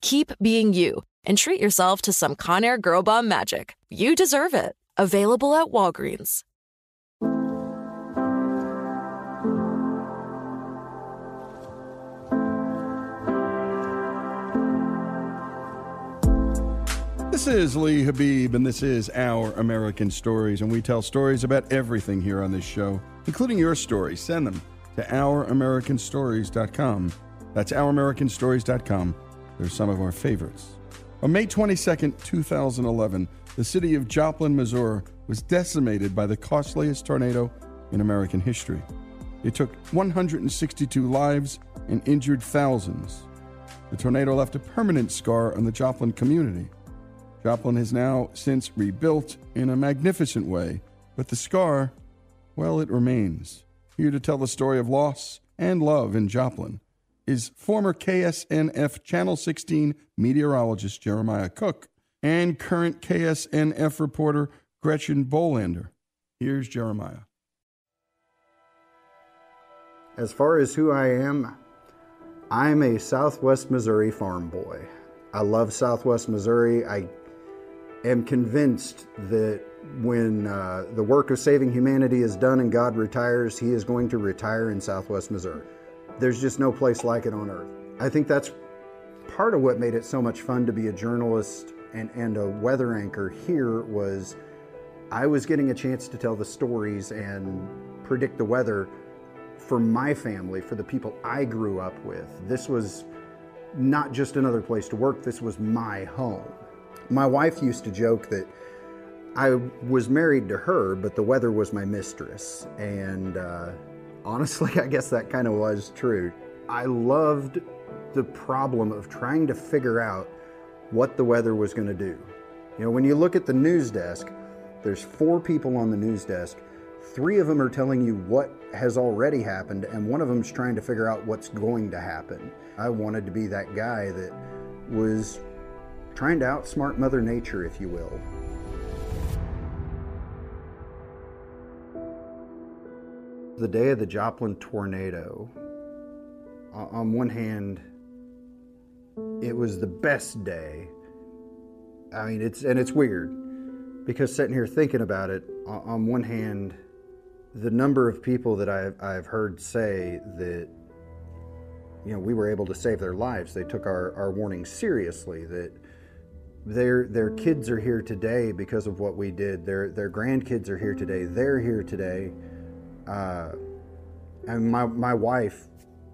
keep being you, and treat yourself to some Conair Girl Bomb magic. You deserve it. Available at Walgreens. This is Lee Habib, and this is Our American Stories, and we tell stories about everything here on this show, including your stories. Send them to OurAmericanStories.com. That's OurAmericanStories.com. They're some of our favorites. On May 22, 2011, the city of Joplin, Missouri was decimated by the costliest tornado in American history. It took 162 lives and injured thousands. The tornado left a permanent scar on the Joplin community. Joplin has now since rebuilt in a magnificent way, but the scar, well, it remains. Here to tell the story of loss and love in Joplin is former KSNF Channel 16 meteorologist Jeremiah Cook and current KSNF reporter Gretchen Bolander. Here's Jeremiah. As far as who I am, I'm a Southwest Missouri farm boy. I love Southwest Missouri. I am convinced that when uh, the work of saving humanity is done and God retires, He is going to retire in Southwest Missouri. There's just no place like it on earth. I think that's part of what made it so much fun to be a journalist and, and a weather anchor here was I was getting a chance to tell the stories and predict the weather for my family, for the people I grew up with. This was not just another place to work, this was my home. My wife used to joke that I was married to her, but the weather was my mistress. And uh, honestly, I guess that kind of was true. I loved the problem of trying to figure out what the weather was going to do. You know, when you look at the news desk, there's four people on the news desk. Three of them are telling you what has already happened, and one of them's trying to figure out what's going to happen. I wanted to be that guy that was trying to outsmart Mother Nature, if you will. The day of the Joplin tornado, on one hand, it was the best day. I mean, it's and it's weird because sitting here thinking about it, on one hand, the number of people that I've, I've heard say that you know we were able to save their lives, they took our, our warning seriously. That their their kids are here today because of what we did. Their their grandkids are here today. They're here today. Uh, and my my wife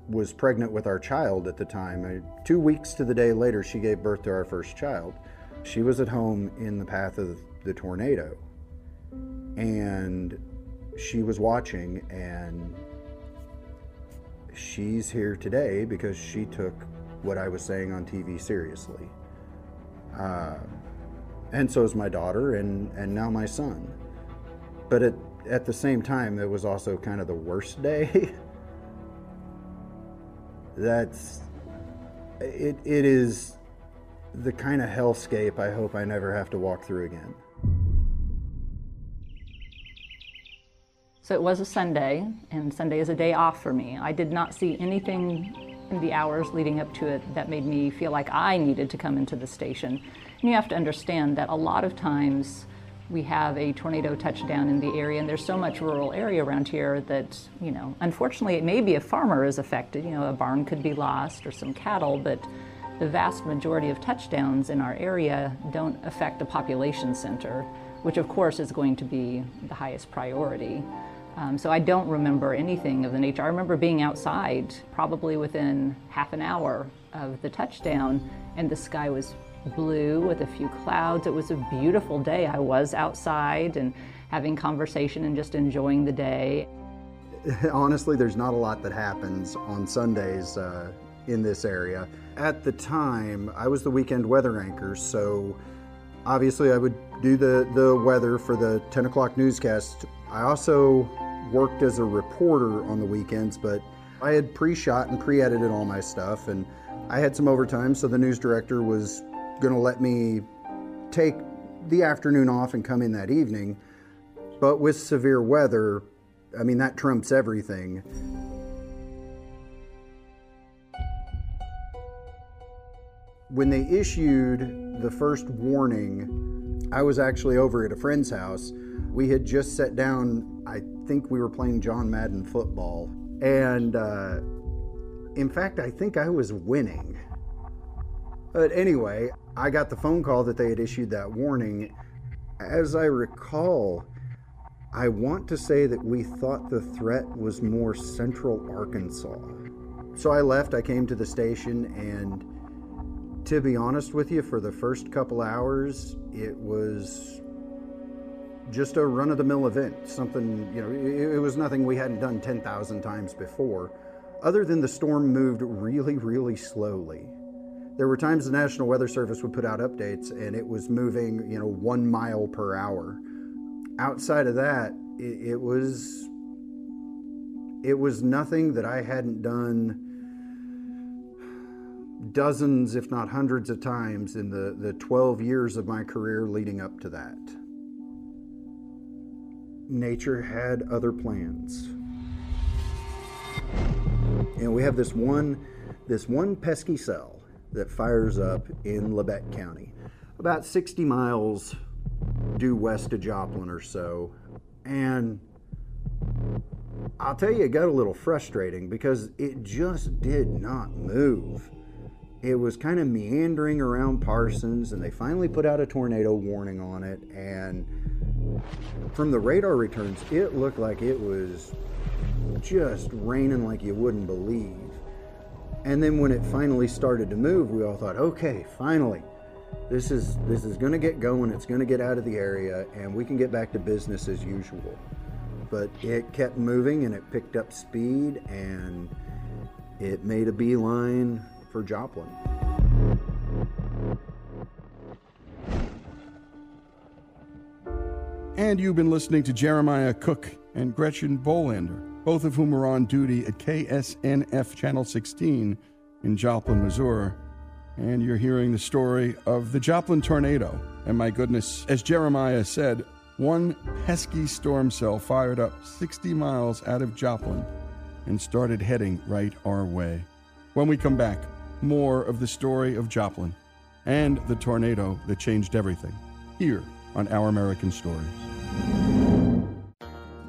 was pregnant with our child at the time. Two weeks to the day later, she gave birth to our first child. She was at home in the path of the tornado. And she was watching, and she's here today because she took what I was saying on TV seriously. Uh, and so is my daughter, and, and now my son. But at, at the same time, it was also kind of the worst day. That's it, it is the kind of hellscape I hope I never have to walk through again. So it was a Sunday, and Sunday is a day off for me. I did not see anything in the hours leading up to it that made me feel like I needed to come into the station. And you have to understand that a lot of times we have a tornado touchdown in the area, and there's so much rural area around here that, you know, unfortunately, it may be a farmer is affected. You know, a barn could be lost or some cattle, but the vast majority of touchdowns in our area don't affect a population center, which of course is going to be the highest priority. Um, so I don't remember anything of the nature. I remember being outside probably within half an hour of the touchdown, and the sky was blue with a few clouds. It was a beautiful day. I was outside and having conversation and just enjoying the day. Honestly, there's not a lot that happens on Sundays uh, in this area. At the time, I was the weekend weather anchor, so obviously I would do the, the weather for the 10 o'clock newscast. I also worked as a reporter on the weekends, but I had pre shot and pre edited all my stuff, and I had some overtime, so the news director was going to let me take the afternoon off and come in that evening. But with severe weather, I mean, that trumps everything. When they issued the first warning, I was actually over at a friend's house. We had just sat down, I think we were playing John Madden football. And uh, in fact, I think I was winning. But anyway, I got the phone call that they had issued that warning. As I recall, I want to say that we thought the threat was more central Arkansas. So I left, I came to the station, and to be honest with you, for the first couple hours, it was just a run of the mill event. Something, you know, it, it was nothing we hadn't done 10,000 times before, other than the storm moved really, really slowly there were times the National Weather Service would put out updates and it was moving, you know, one mile per hour. Outside of that, it, it was it was nothing that I hadn't done dozens, if not hundreds of times in the, the 12 years of my career leading up to that. Nature had other plans. And we have this one this one pesky cell that fires up in Labette County, about 60 miles due west of Joplin or so. And I'll tell you, it got a little frustrating because it just did not move. It was kind of meandering around Parsons, and they finally put out a tornado warning on it. And from the radar returns, it looked like it was just raining like you wouldn't believe. And then when it finally started to move, we all thought, okay, finally, this is this is going to get going. It's going to get out of the area, and we can get back to business as usual. But it kept moving, and it picked up speed, and it made a beeline for Joplin. And you've been listening to Jeremiah Cook and Gretchen Bolander, both of whom are on duty at KSNF Channel 16 in Joplin, Missouri. And you're hearing the story of the Joplin tornado. And my goodness, as Jeremiah said, one pesky storm cell fired up 60 miles out of Joplin and started heading right our way. When we come back, more of the story of Joplin and the tornado that changed everything here on Our American Stories.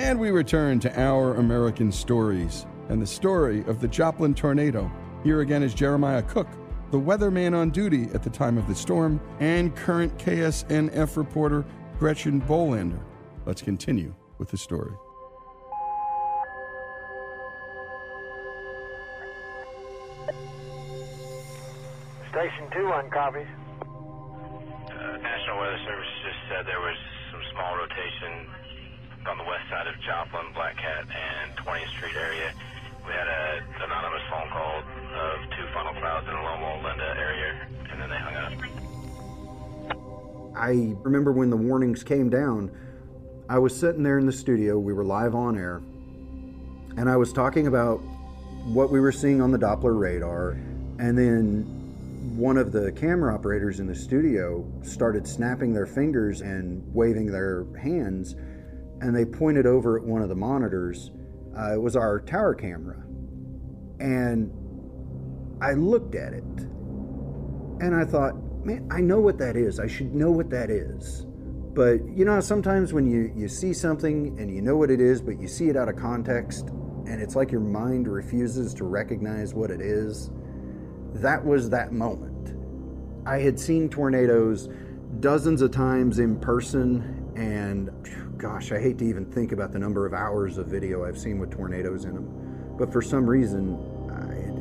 And we return to Our American Stories and the story of the Joplin tornado. Here again is Jeremiah Cook, the weatherman on duty at the time of the storm, and current KSNF reporter Gretchen Bolander. Let's continue with the story. Station 2 on copies. Uh, National Weather Service just said there was some small rotation on the west side of Joplin, Black Cat, and 20th Street area. We had an anonymous phone call of two funnel clouds in the Loma Linda area, and then they hung up. I remember when the warnings came down, I was sitting there in the studio, we were live on air, and I was talking about what we were seeing on the Doppler radar, and then one of the camera operators in the studio started snapping their fingers and waving their hands, and they pointed over at one of the monitors. Uh, it was our tower camera. And I looked at it and I thought, man, I know what that is. I should know what that is. But you know, sometimes when you, you see something and you know what it is, but you see it out of context and it's like your mind refuses to recognize what it is, that was that moment. I had seen tornadoes dozens of times in person, and gosh, I hate to even think about the number of hours of video I've seen with tornadoes in them. But for some reason,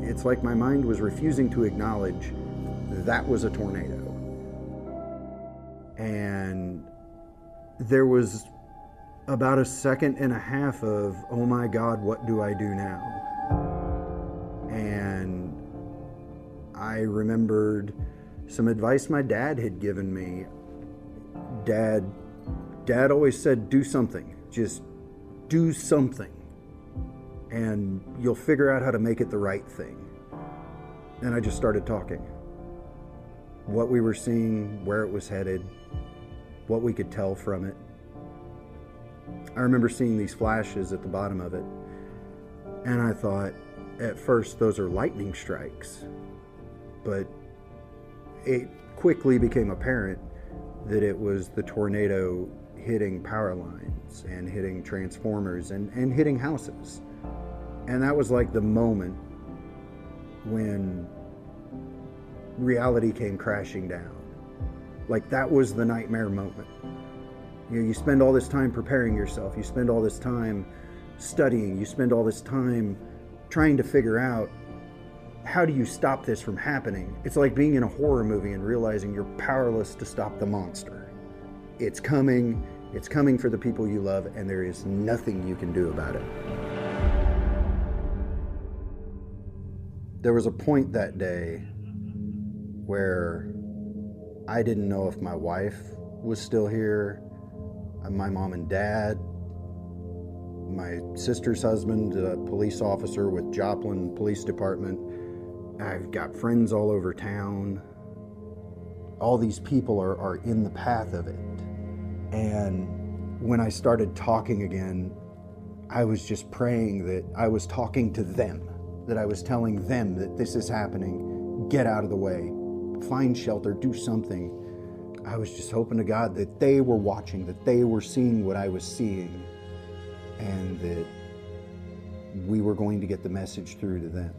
it's like my mind was refusing to acknowledge that was a tornado. And there was about a second and a half of, oh my God, what do I do now? And I remembered some advice my dad had given me. Dad, dad always said, do something. Just do something. And you'll figure out how to make it the right thing. And I just started talking. What we were seeing, where it was headed, what we could tell from it. I remember seeing these flashes at the bottom of it. And I thought, at first, those are lightning strikes. But it quickly became apparent that it was the tornado hitting power lines and hitting transformers and, and hitting houses. And that was like the moment when reality came crashing down. Like that was the nightmare moment. You know, you spend all this time preparing yourself, you spend all this time studying, you spend all this time trying to figure out how do you stop this from happening? It's like being in a horror movie and realizing you're powerless to stop the monster. It's coming, it's coming for the people you love, and there is nothing you can do about it. There was a point that day where I didn't know if my wife was still here, uh, my mom and dad, my sister's husband, a police officer with Joplin Police Department. I've got friends all over town. All these people are, are in the path of it. And when I started talking again, I was just praying that I was talking to them, that I was telling them that this is happening. Get out of the way, find shelter, do something. I was just hoping to God that they were watching, that they were seeing what I was seeing, and that we were going to get the message through to them.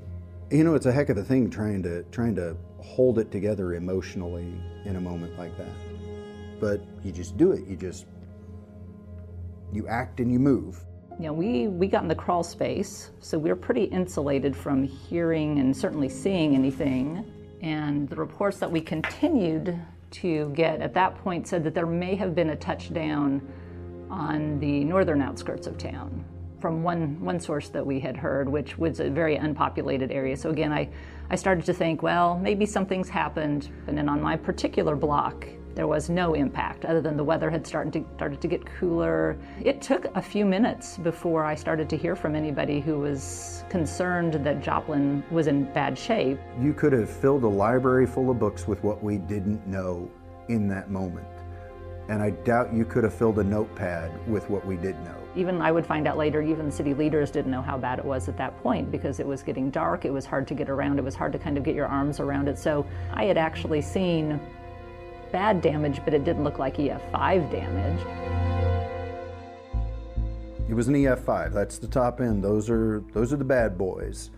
You know, it's a heck of a thing trying to trying to hold it together emotionally in a moment like that. But you just do it. You just you act and you move. You know, we, we got in the crawl space, so we were pretty insulated from hearing and certainly seeing anything. And the reports that we continued to get at that point said that there may have been a touchdown on the northern outskirts of town from one, one source that we had heard, which was a very unpopulated area. So again, I, I started to think, well, maybe something's happened. And then on my particular block, there was no impact other than the weather had started to, started to get cooler. It took a few minutes before I started to hear from anybody who was concerned that Joplin was in bad shape. You could have filled a library full of books with what we didn't know in that moment. And I doubt you could have filled a notepad with what we did know. Even I would find out later, even city leaders didn't know how bad it was at that point because it was getting dark, it was hard to get around, it was hard to kind of get your arms around it. So I had actually seen bad damage, but it didn't look like EF5 damage. It was an EF5. That's the top end. Those are those are the bad boys.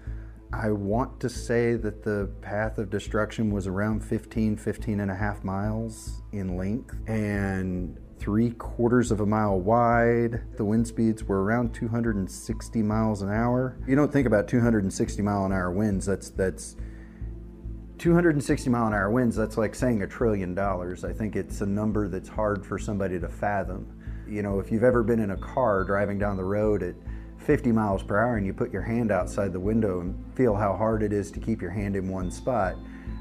I want to say that the path of destruction was around 15, 15 and a half miles in length and three quarters of a mile wide. The wind speeds were around 260 miles an hour. You don't think about 260 mile an hour winds. That's that's 260 mile an hour winds, that's like saying a trillion dollars. I think it's a number that's hard for somebody to fathom. You know, if you've ever been in a car driving down the road at 50 miles per hour and you put your hand outside the window and feel how hard it is to keep your hand in one spot,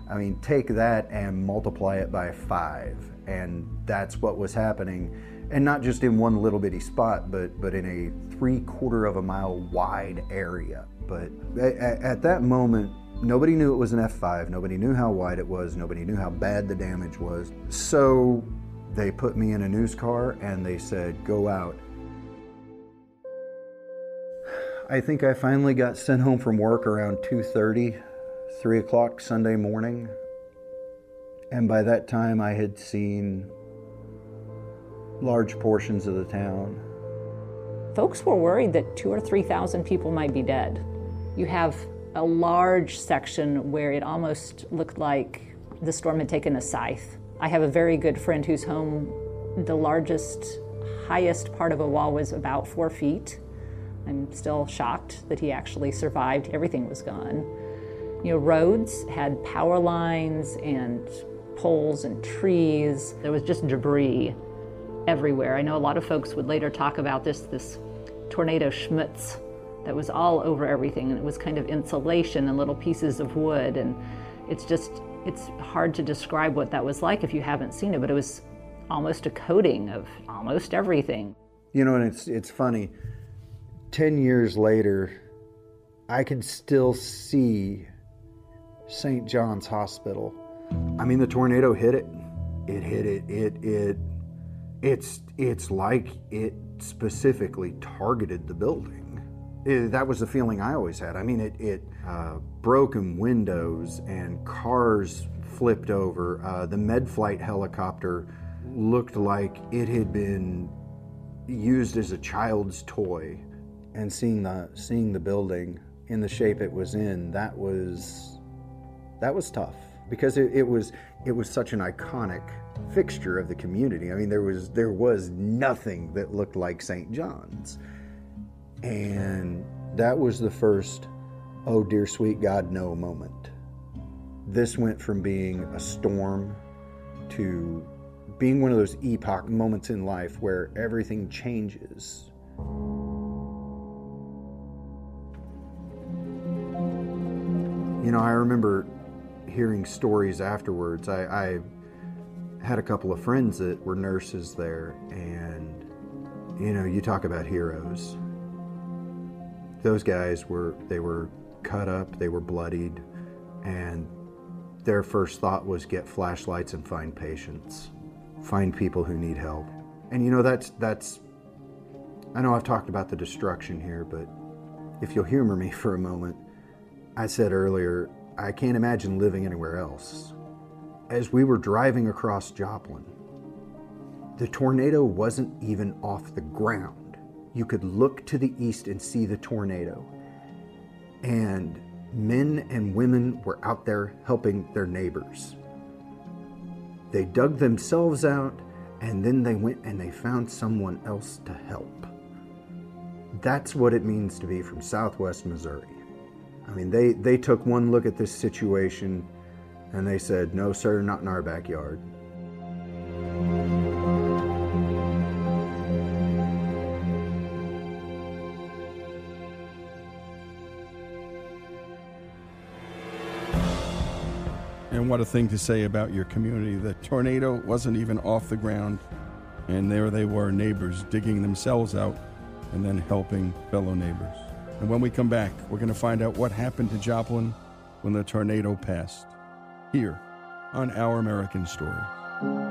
I mean, take that and multiply it by five. And that's what was happening. And not just in one little bitty spot, but, but in a three quarter of a mile wide area. But at, at that moment, Nobody knew it was an F5. Nobody knew how wide it was. Nobody knew how bad the damage was. So they put me in a news car and they said, go out. I think I finally got sent home from work around 2.30, 3 o'clock Sunday morning. And by that time I had seen large portions of the town. Folks were worried that two or 3,000 people might be dead. You have a large section where it almost looked like the storm had taken a scythe. I have a very good friend whose home, the largest, highest part of a wall was about four feet. I'm still shocked that he actually survived. Everything was gone. You know, roads had power lines and poles and trees. There was just debris everywhere. I know a lot of folks would later talk about this this tornado schmutz that was all over everything and it was kind of insulation and little pieces of wood and it's just it's hard to describe what that was like if you haven't seen it but it was almost a coating of almost everything. You know and it's it's funny. 10 years later i can still see st john's hospital. I mean the tornado hit it. It hit it it it it's it's like it specifically targeted the building it, that was the feeling I always had. I mean, it, it uh, broken windows and cars flipped over. Uh, the Medflight helicopter looked like it had been used as a child's toy. And seeing the seeing the building in the shape it was in, that was that was tough because it, it was it was such an iconic fixture of the community. I mean, there was there was nothing that looked like St. John's. And that was the first, oh dear sweet God, no moment. This went from being a storm to being one of those epoch moments in life where everything changes. You know, I remember hearing stories afterwards. I, I, had a couple of friends that were nurses there, and you know, you talk about heroes those guys were they were cut up, they were bloodied, and their first thought was get flashlights and find patients, find people who need help. And you know that's that's I know I've talked about the destruction here, but if you'll humor me for a moment, I said earlier, I can't imagine living anywhere else. As we were driving across Joplin, the tornado wasn't even off the ground you could look to the east and see the tornado. and men and women were out there helping their neighbors. They dug themselves out and then they went and they found someone else to help. That's what it means to be from southwest Missouri. I mean, they, they took one look at this situation and they said, no, sir, not in our backyard. What a thing to say about your community. The tornado wasn't even off the ground, and there they were, neighbors digging themselves out and then helping fellow neighbors. And when we come back, we're going to find out what happened to Joplin when the tornado passed. Here on Our American Story.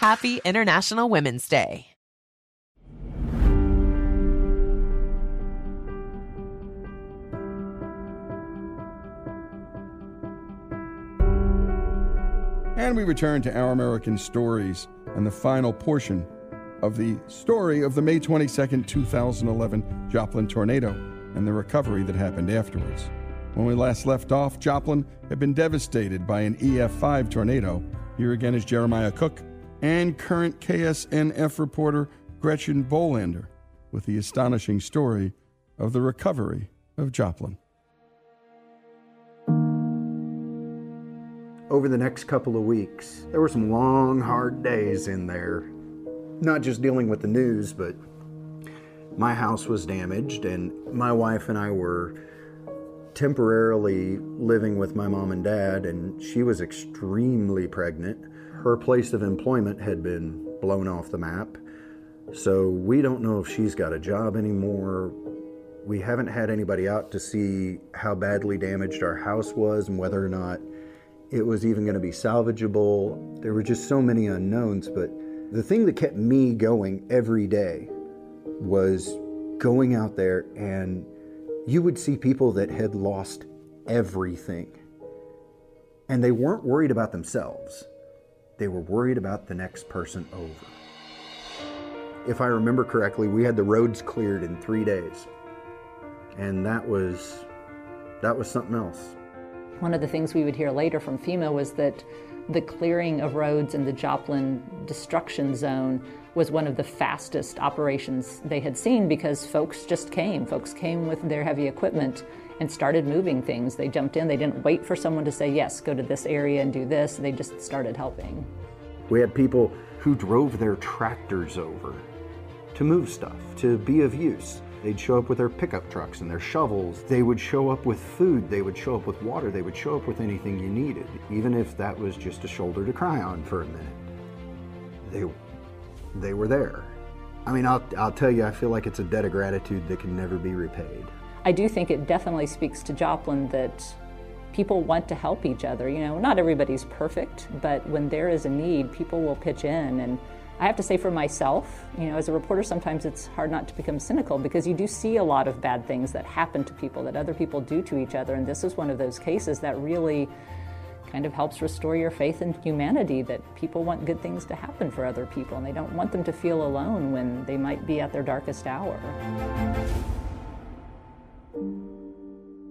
Happy International Women's Day. And we return to Our American Stories and the final portion of the story of the May twenty second two thousand eleven Joplin tornado and the recovery that happened afterwards. When we last left off, Joplin had been devastated by an EF5 tornado. Here again is Jeremiah Cook and current KSNF reporter Gretchen Bolander with the astonishing story of the recovery of Joplin. Over the next couple of weeks, there were some long, hard days in there. Not just dealing with the news, but my house was damaged, and my wife and I were temporarily living with my mom and dad, and she was extremely pregnant. Her place of employment had been blown off the map, so we don't know if she's got a job anymore. We haven't had anybody out to see how badly damaged our house was and whether or not it was even going to be salvageable. There were just so many unknowns, but the thing that kept me going every day was going out there and you would see people that had lost everything. And they weren't worried about themselves, they were worried about the next person over. If I remember correctly, we had the roads cleared in three days. And that was that was something else. One of the things we would hear later from FEMA was that the clearing of roads in the Joplin destruction zone was one of the fastest operations they had seen because folks just came. Folks came with their heavy equipment and started moving things. They jumped in, they didn't wait for someone to say, yes, go to this area and do this. They just started helping. We had people who drove their tractors over to move stuff, to be of use. They'd show up with their pickup trucks and their shovels. They would show up with food. They would show up with water. They would show up with anything you needed, even if that was just a shoulder to cry on for a minute. They, they were there. I mean, I'll, I'll tell you, I feel like it's a debt of gratitude that can never be repaid. I do think it definitely speaks to Joplin that people want to help each other. You know, not everybody's perfect, but when there is a need, people will pitch in and I have to say for myself, you know, as a reporter, sometimes it's hard not to become cynical because you do see a lot of bad things that happen to people, that other people do to each other. And this is one of those cases that really kind of helps restore your faith in humanity that people want good things to happen for other people and they don't want them to feel alone when they might be at their darkest hour.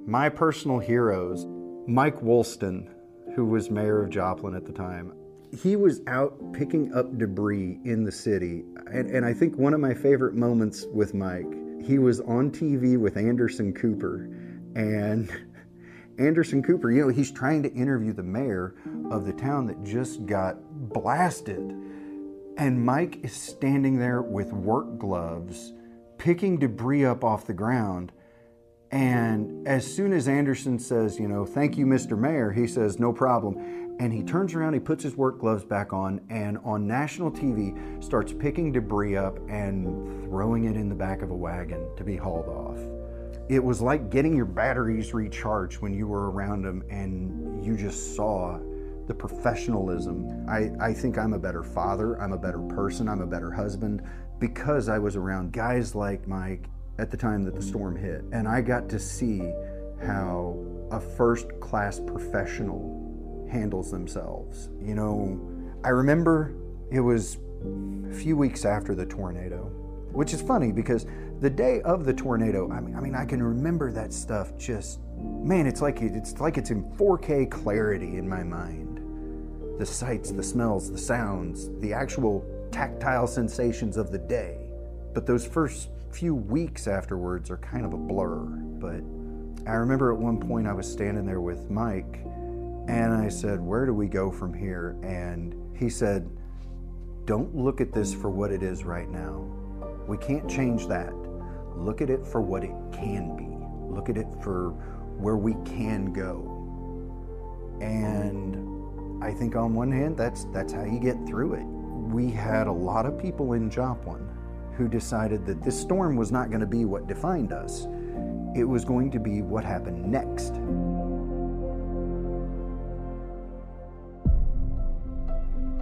My personal heroes, Mike Woolston, who was mayor of Joplin at the time, he was out picking up debris in the city. And, and I think one of my favorite moments with Mike, he was on TV with Anderson Cooper. And Anderson Cooper, you know, he's trying to interview the mayor of the town that just got blasted. And Mike is standing there with work gloves, picking debris up off the ground. And as soon as Anderson says, you know, thank you, Mr. Mayor, he says, no problem and he turns around, he puts his work gloves back on, and on national TV starts picking debris up and throwing it in the back of a wagon to be hauled off. It was like getting your batteries recharged when you were around him and you just saw the professionalism. I, I think I'm a better father, I'm a better person, I'm a better husband because I was around guys like Mike at the time that the storm hit. And I got to see how a first class professional handles themselves. You know, I remember it was a few weeks after the tornado, which is funny because the day of the tornado, I mean, I mean, I can remember that stuff just, man, it's like it's like it's in 4K clarity in my mind. The sights, the smells, the sounds, the actual tactile sensations of the day. But those first few weeks afterwards are kind of a blur. But I remember at one point I was standing there with Mike and I said, Where do we go from here? And he said, Don't look at this for what it is right now. We can't change that. Look at it for what it can be. Look at it for where we can go. And I think on one hand, that's that's how you get through it. We had a lot of people in Joplin who decided that this storm was not going to be what defined us. It was going to be what happened next.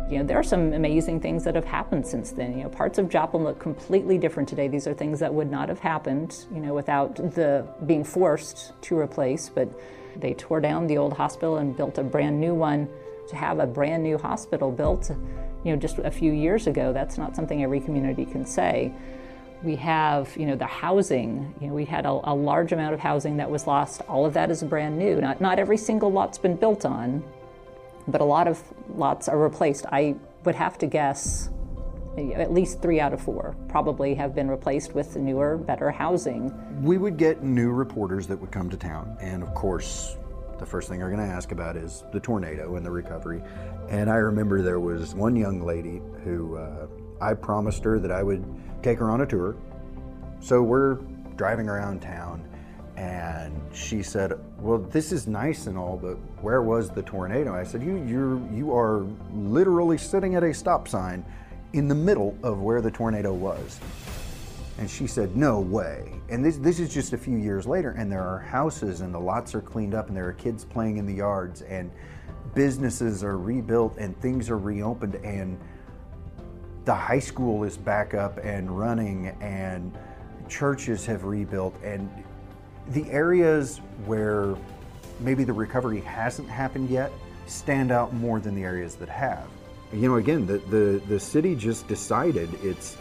You know, there are some amazing things that have happened since then. You know, parts of Joplin look completely different today. These are things that would not have happened, you know, without the being forced to replace. But they tore down the old hospital and built a brand new one to have a brand new hospital built, you know, just a few years ago, that's not something every community can say. We have, you know, the housing. You know, we had a, a large amount of housing that was lost. All of that is brand new. Not not every single lot's been built on, but a lot of lots are replaced. I would have to guess at least three out of four probably have been replaced with newer, better housing. We would get new reporters that would come to town, and of course, the first thing they're going to ask about is the tornado and the recovery. And I remember there was one young lady who uh, I promised her that I would take her on a tour. So we're driving around town, and she said, "Well, this is nice and all, but where was the tornado?" I said, "You, you're, you are literally sitting at a stop sign." in the middle of where the tornado was. And she said, No way. And this, this is just a few years later, and there are houses, and the lots are cleaned up, and there are kids playing in the yards, and businesses are rebuilt, and things are reopened, and the high school is back up and running, and churches have rebuilt, and the areas where maybe the recovery hasn't happened yet stand out more than the areas that have you know, again, the, the, the city just decided it's.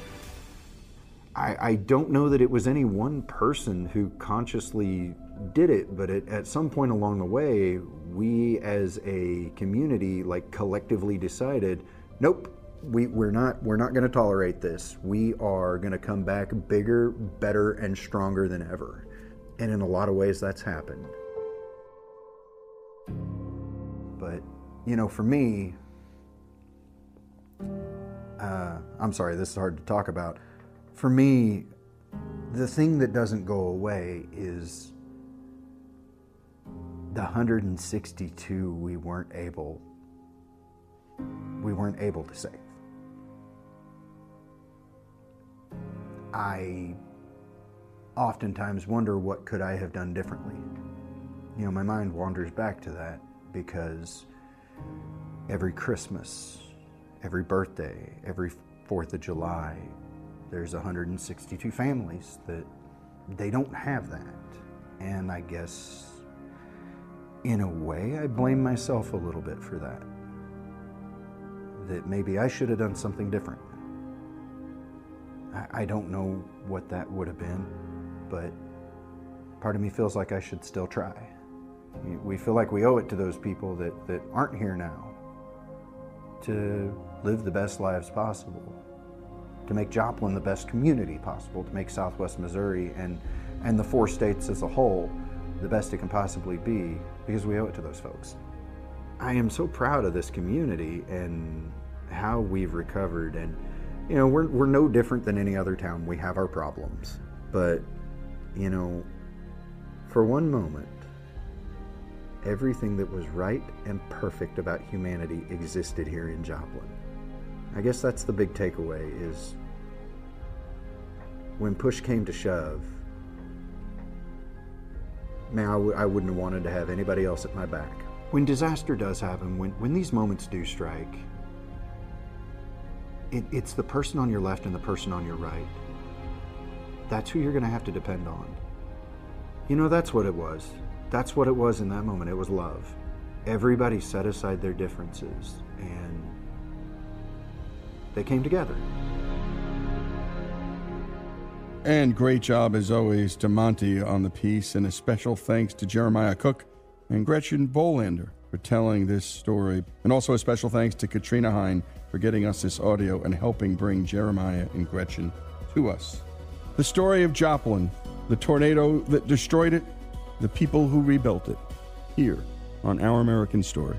I, I don't know that it was any one person who consciously did it, but it, at some point along the way, we as a community, like collectively decided, nope, we, we're not we're not going to tolerate this. We are going to come back bigger, better, and stronger than ever. And in a lot of ways, that's happened. But you know, for me, uh, I'm sorry, this is hard to talk about. For me, the thing that doesn't go away is the 162 we weren't able we weren't able to save. I oftentimes wonder what could I have done differently. You know, my mind wanders back to that because every Christmas every birthday, every 4th of July, there's 162 families that they don't have that. And I guess in a way, I blame myself a little bit for that. That maybe I should have done something different. I, I don't know what that would have been, but part of me feels like I should still try. We feel like we owe it to those people that, that aren't here now to live the best lives possible, to make Joplin the best community possible, to make Southwest Missouri and, and the four states as a whole the best it can possibly be, because we owe it to those folks. I am so proud of this community and how we've recovered. And, you know, we're, we're no different than any other town. We have our problems. But, you know, for one moment, everything that was right and perfect about humanity existed here in Joplin. I guess that's the big takeaway is when push came to shove, man, I w- I wouldn't have wanted to have anybody else at my back. When disaster does happen, when, when these moments do strike, it, it's the person on your left and the person on your right. That's who you're going to have to depend on. You know, that's what it was. That's what it was in that moment. It was love. Everybody set aside their differences and they came together. And great job, as always, to Monty on the piece, and a special thanks to Jeremiah Cook and Gretchen Bolander for telling this story. And also a special thanks to Katrina Hine for getting us this audio and helping bring Jeremiah and Gretchen to us. The story of Joplin, the tornado that destroyed it, the people who rebuilt it, here on Our American Story.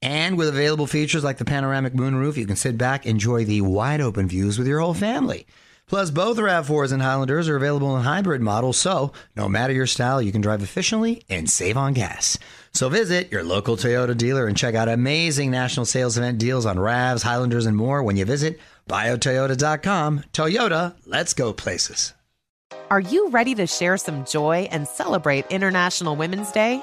And with available features like the panoramic moonroof, you can sit back, enjoy the wide open views with your whole family. Plus, both RAV4s and Highlanders are available in hybrid models, so no matter your style, you can drive efficiently and save on gas. So visit your local Toyota dealer and check out amazing national sales event deals on RAVs, Highlanders, and more when you visit buyatoyota.com. Toyota, let's go places. Are you ready to share some joy and celebrate International Women's Day?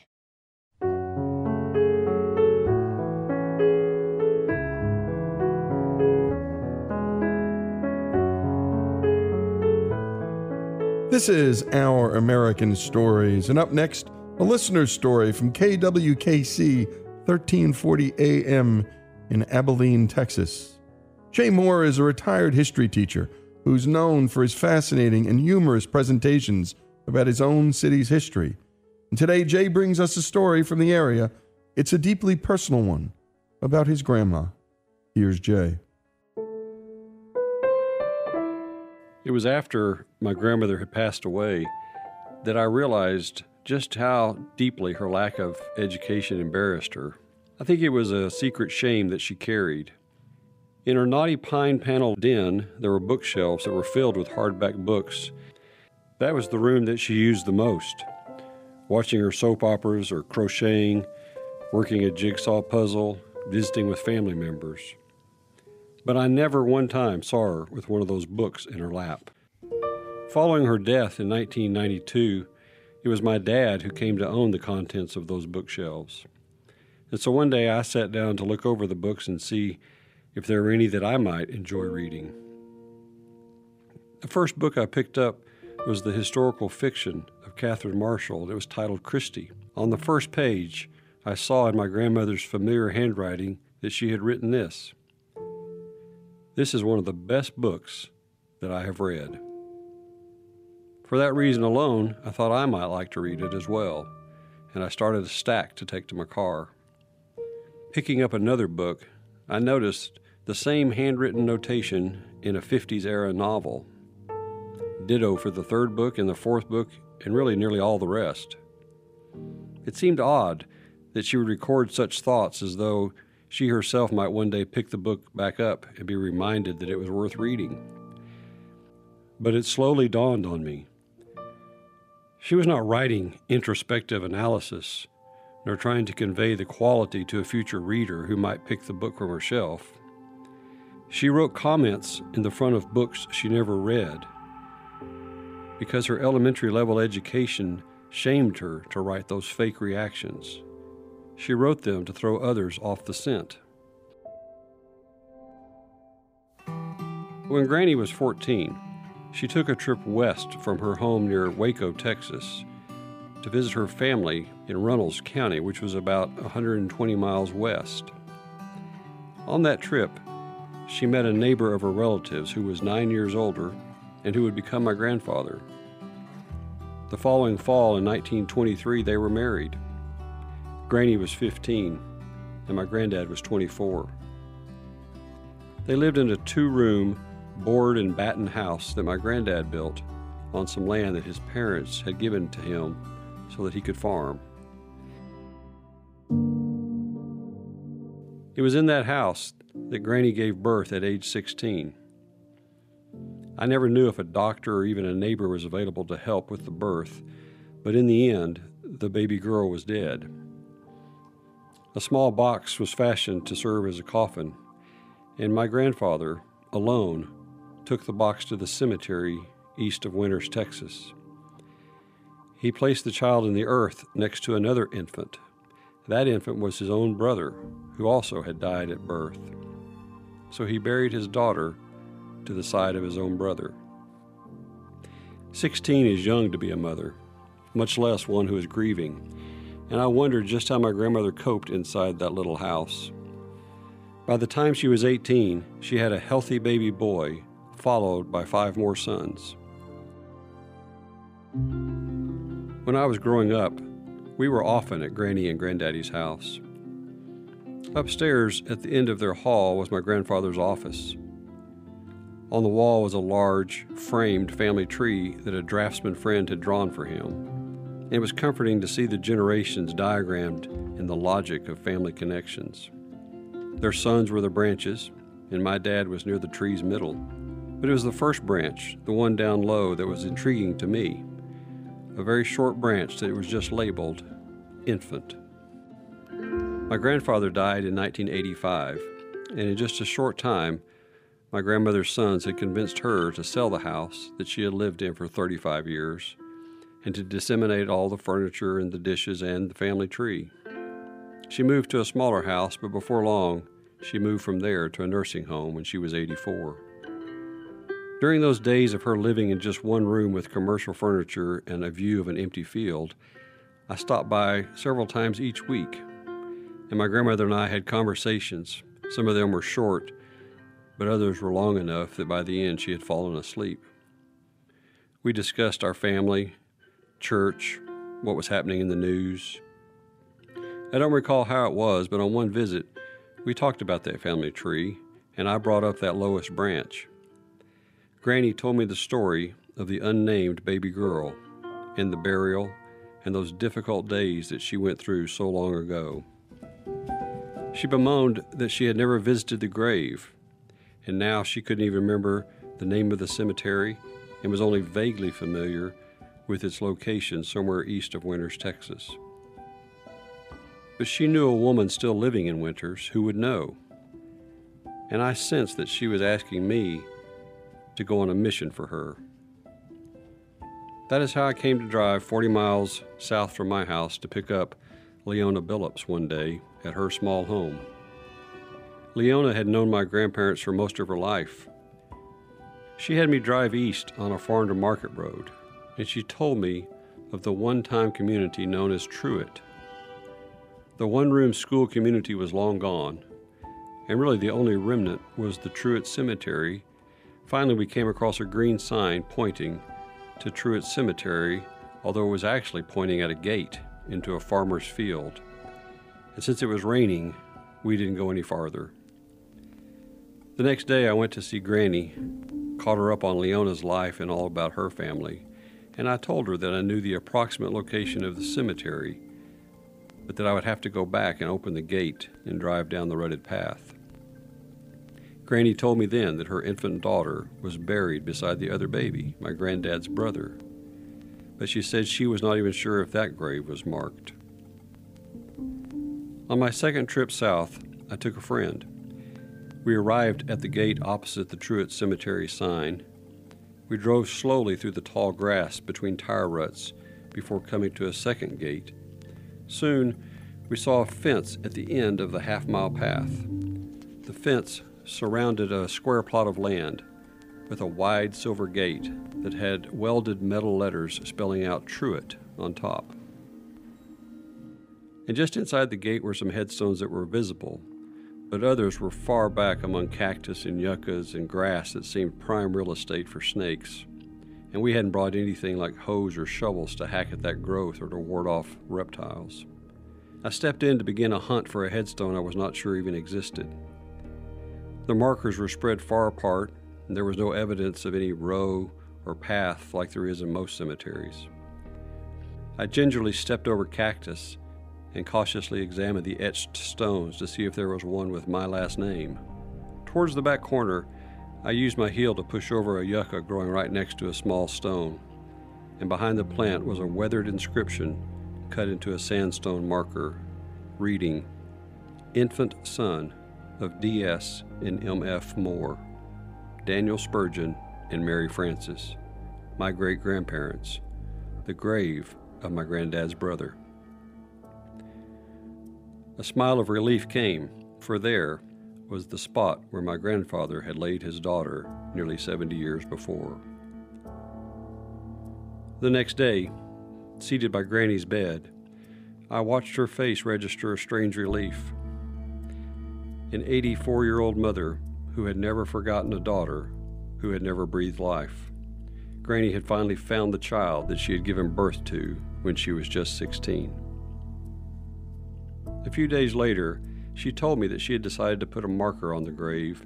This is Our American Stories. And up next, a listener's story from KWKC 1340 AM in Abilene, Texas. Jay Moore is a retired history teacher who's known for his fascinating and humorous presentations about his own city's history. And today, Jay brings us a story from the area. It's a deeply personal one about his grandma. Here's Jay. It was after my grandmother had passed away that I realized just how deeply her lack of education embarrassed her. I think it was a secret shame that she carried. In her knotty pine panel den, there were bookshelves that were filled with hardback books. That was the room that she used the most. Watching her soap operas or crocheting, working a jigsaw puzzle, visiting with family members but I never one time saw her with one of those books in her lap. Following her death in 1992, it was my dad who came to own the contents of those bookshelves. And so one day I sat down to look over the books and see if there were any that I might enjoy reading. The first book I picked up was the historical fiction of Catherine Marshall. It was titled Christy. On the first page, I saw in my grandmother's familiar handwriting that she had written this this is one of the best books that I have read. For that reason alone, I thought I might like to read it as well, and I started a stack to take to my car. Picking up another book, I noticed the same handwritten notation in a 50s era novel. Ditto for the third book and the fourth book, and really nearly all the rest. It seemed odd that she would record such thoughts as though she herself might one day pick the book back up and be reminded that it was worth reading. But it slowly dawned on me. She was not writing introspective analysis, nor trying to convey the quality to a future reader who might pick the book from her shelf. She wrote comments in the front of books she never read because her elementary level education shamed her to write those fake reactions. She wrote them to throw others off the scent. When Granny was 14, she took a trip west from her home near Waco, Texas, to visit her family in Runnels County, which was about 120 miles west. On that trip, she met a neighbor of her relatives who was nine years older and who would become my grandfather. The following fall in 1923, they were married. Granny was 15, and my granddad was 24. They lived in a two room, board and batten house that my granddad built on some land that his parents had given to him so that he could farm. It was in that house that Granny gave birth at age 16. I never knew if a doctor or even a neighbor was available to help with the birth, but in the end, the baby girl was dead. A small box was fashioned to serve as a coffin, and my grandfather, alone, took the box to the cemetery east of Winters, Texas. He placed the child in the earth next to another infant. That infant was his own brother, who also had died at birth. So he buried his daughter to the side of his own brother. Sixteen is young to be a mother, much less one who is grieving, and I wondered just how my grandmother coped inside that little house. By the time she was 18, she had a healthy baby boy, followed by five more sons. When I was growing up, we were often at Granny and Granddaddy's house. Upstairs, at the end of their hall, was my grandfather's office. On the wall was a large, framed family tree that a draftsman friend had drawn for him. It was comforting to see the generations diagrammed in the logic of family connections. Their sons were the branches, and my dad was near the tree's middle. But it was the first branch, the one down low, that was intriguing to me a very short branch that was just labeled infant. My grandfather died in 1985, and in just a short time, my grandmother's sons had convinced her to sell the house that she had lived in for 35 years and to disseminate all the furniture and the dishes and the family tree. She moved to a smaller house, but before long, she moved from there to a nursing home when she was 84. During those days of her living in just one room with commercial furniture and a view of an empty field, I stopped by several times each week, and my grandmother and I had conversations. Some of them were short, but others were long enough that by the end she had fallen asleep. We discussed our family, church, what was happening in the news. I don't recall how it was, but on one visit, we talked about that family tree, and I brought up that lowest branch. Granny told me the story of the unnamed baby girl and the burial and those difficult days that she went through so long ago. She bemoaned that she had never visited the grave, and now she couldn't even remember the name of the cemetery and was only vaguely familiar with its location somewhere east of Winters, Texas. But she knew a woman still living in Winters who would know. And I sensed that she was asking me to go on a mission for her. That is how I came to drive 40 miles south from my house to pick up Leona Billups one day at her small home. Leona had known my grandparents for most of her life. She had me drive east on a farm to market road, and she told me of the one time community known as Truett. The one room school community was long gone, and really the only remnant was the Truett Cemetery Finally, we came across a green sign pointing to Truett Cemetery, although it was actually pointing at a gate into a farmer's field. And since it was raining, we didn't go any farther. The next day, I went to see Granny, caught her up on Leona's life and all about her family, and I told her that I knew the approximate location of the cemetery, but that I would have to go back and open the gate and drive down the rutted path. Granny told me then that her infant daughter was buried beside the other baby, my granddad's brother, but she said she was not even sure if that grave was marked. On my second trip south, I took a friend. We arrived at the gate opposite the Truett Cemetery sign. We drove slowly through the tall grass between tire ruts before coming to a second gate. Soon, we saw a fence at the end of the half mile path. The fence surrounded a square plot of land with a wide silver gate that had welded metal letters spelling out Truett on top. And just inside the gate were some headstones that were visible, but others were far back among cactus and yuccas and grass that seemed prime real estate for snakes. And we hadn't brought anything like hoes or shovels to hack at that growth or to ward off reptiles. I stepped in to begin a hunt for a headstone I was not sure even existed. The markers were spread far apart, and there was no evidence of any row or path like there is in most cemeteries. I gingerly stepped over cactus and cautiously examined the etched stones to see if there was one with my last name. Towards the back corner, I used my heel to push over a yucca growing right next to a small stone, and behind the plant was a weathered inscription cut into a sandstone marker, reading, Infant Son of D.S. and M.F. Moore, Daniel Spurgeon, and Mary Frances, my great grandparents, the grave of my granddad's brother. A smile of relief came, for there was the spot where my grandfather had laid his daughter nearly 70 years before. The next day, seated by Granny's bed, I watched her face register a strange relief. An 84 year old mother who had never forgotten a daughter who had never breathed life. Granny had finally found the child that she had given birth to when she was just 16. A few days later, she told me that she had decided to put a marker on the grave,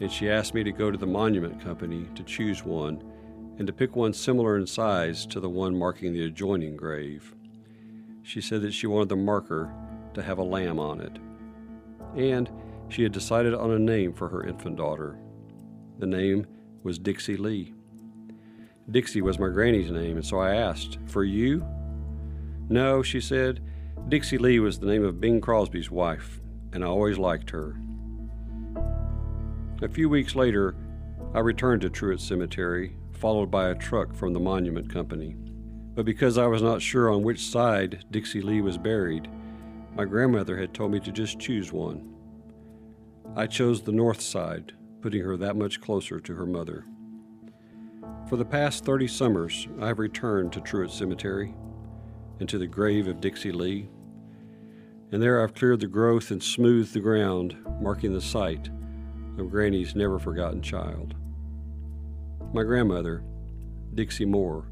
and she asked me to go to the monument company to choose one and to pick one similar in size to the one marking the adjoining grave. She said that she wanted the marker to have a lamb on it. And she had decided on a name for her infant daughter. The name was Dixie Lee. Dixie was my granny's name, and so I asked, For you? No, she said. Dixie Lee was the name of Bing Crosby's wife, and I always liked her. A few weeks later, I returned to Truett Cemetery, followed by a truck from the monument company. But because I was not sure on which side Dixie Lee was buried, my grandmother had told me to just choose one. I chose the north side, putting her that much closer to her mother. For the past 30 summers, I have returned to Truett Cemetery and to the grave of Dixie Lee and there I've cleared the growth and smoothed the ground, marking the site of Granny's never forgotten child. My grandmother, Dixie Moore,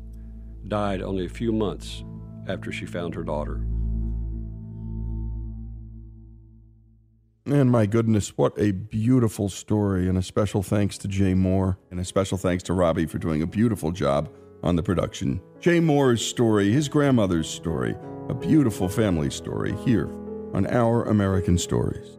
died only a few months after she found her daughter. And my goodness, what a beautiful story. And a special thanks to Jay Moore. And a special thanks to Robbie for doing a beautiful job on the production. Jay Moore's story, his grandmother's story, a beautiful family story here on Our American Stories.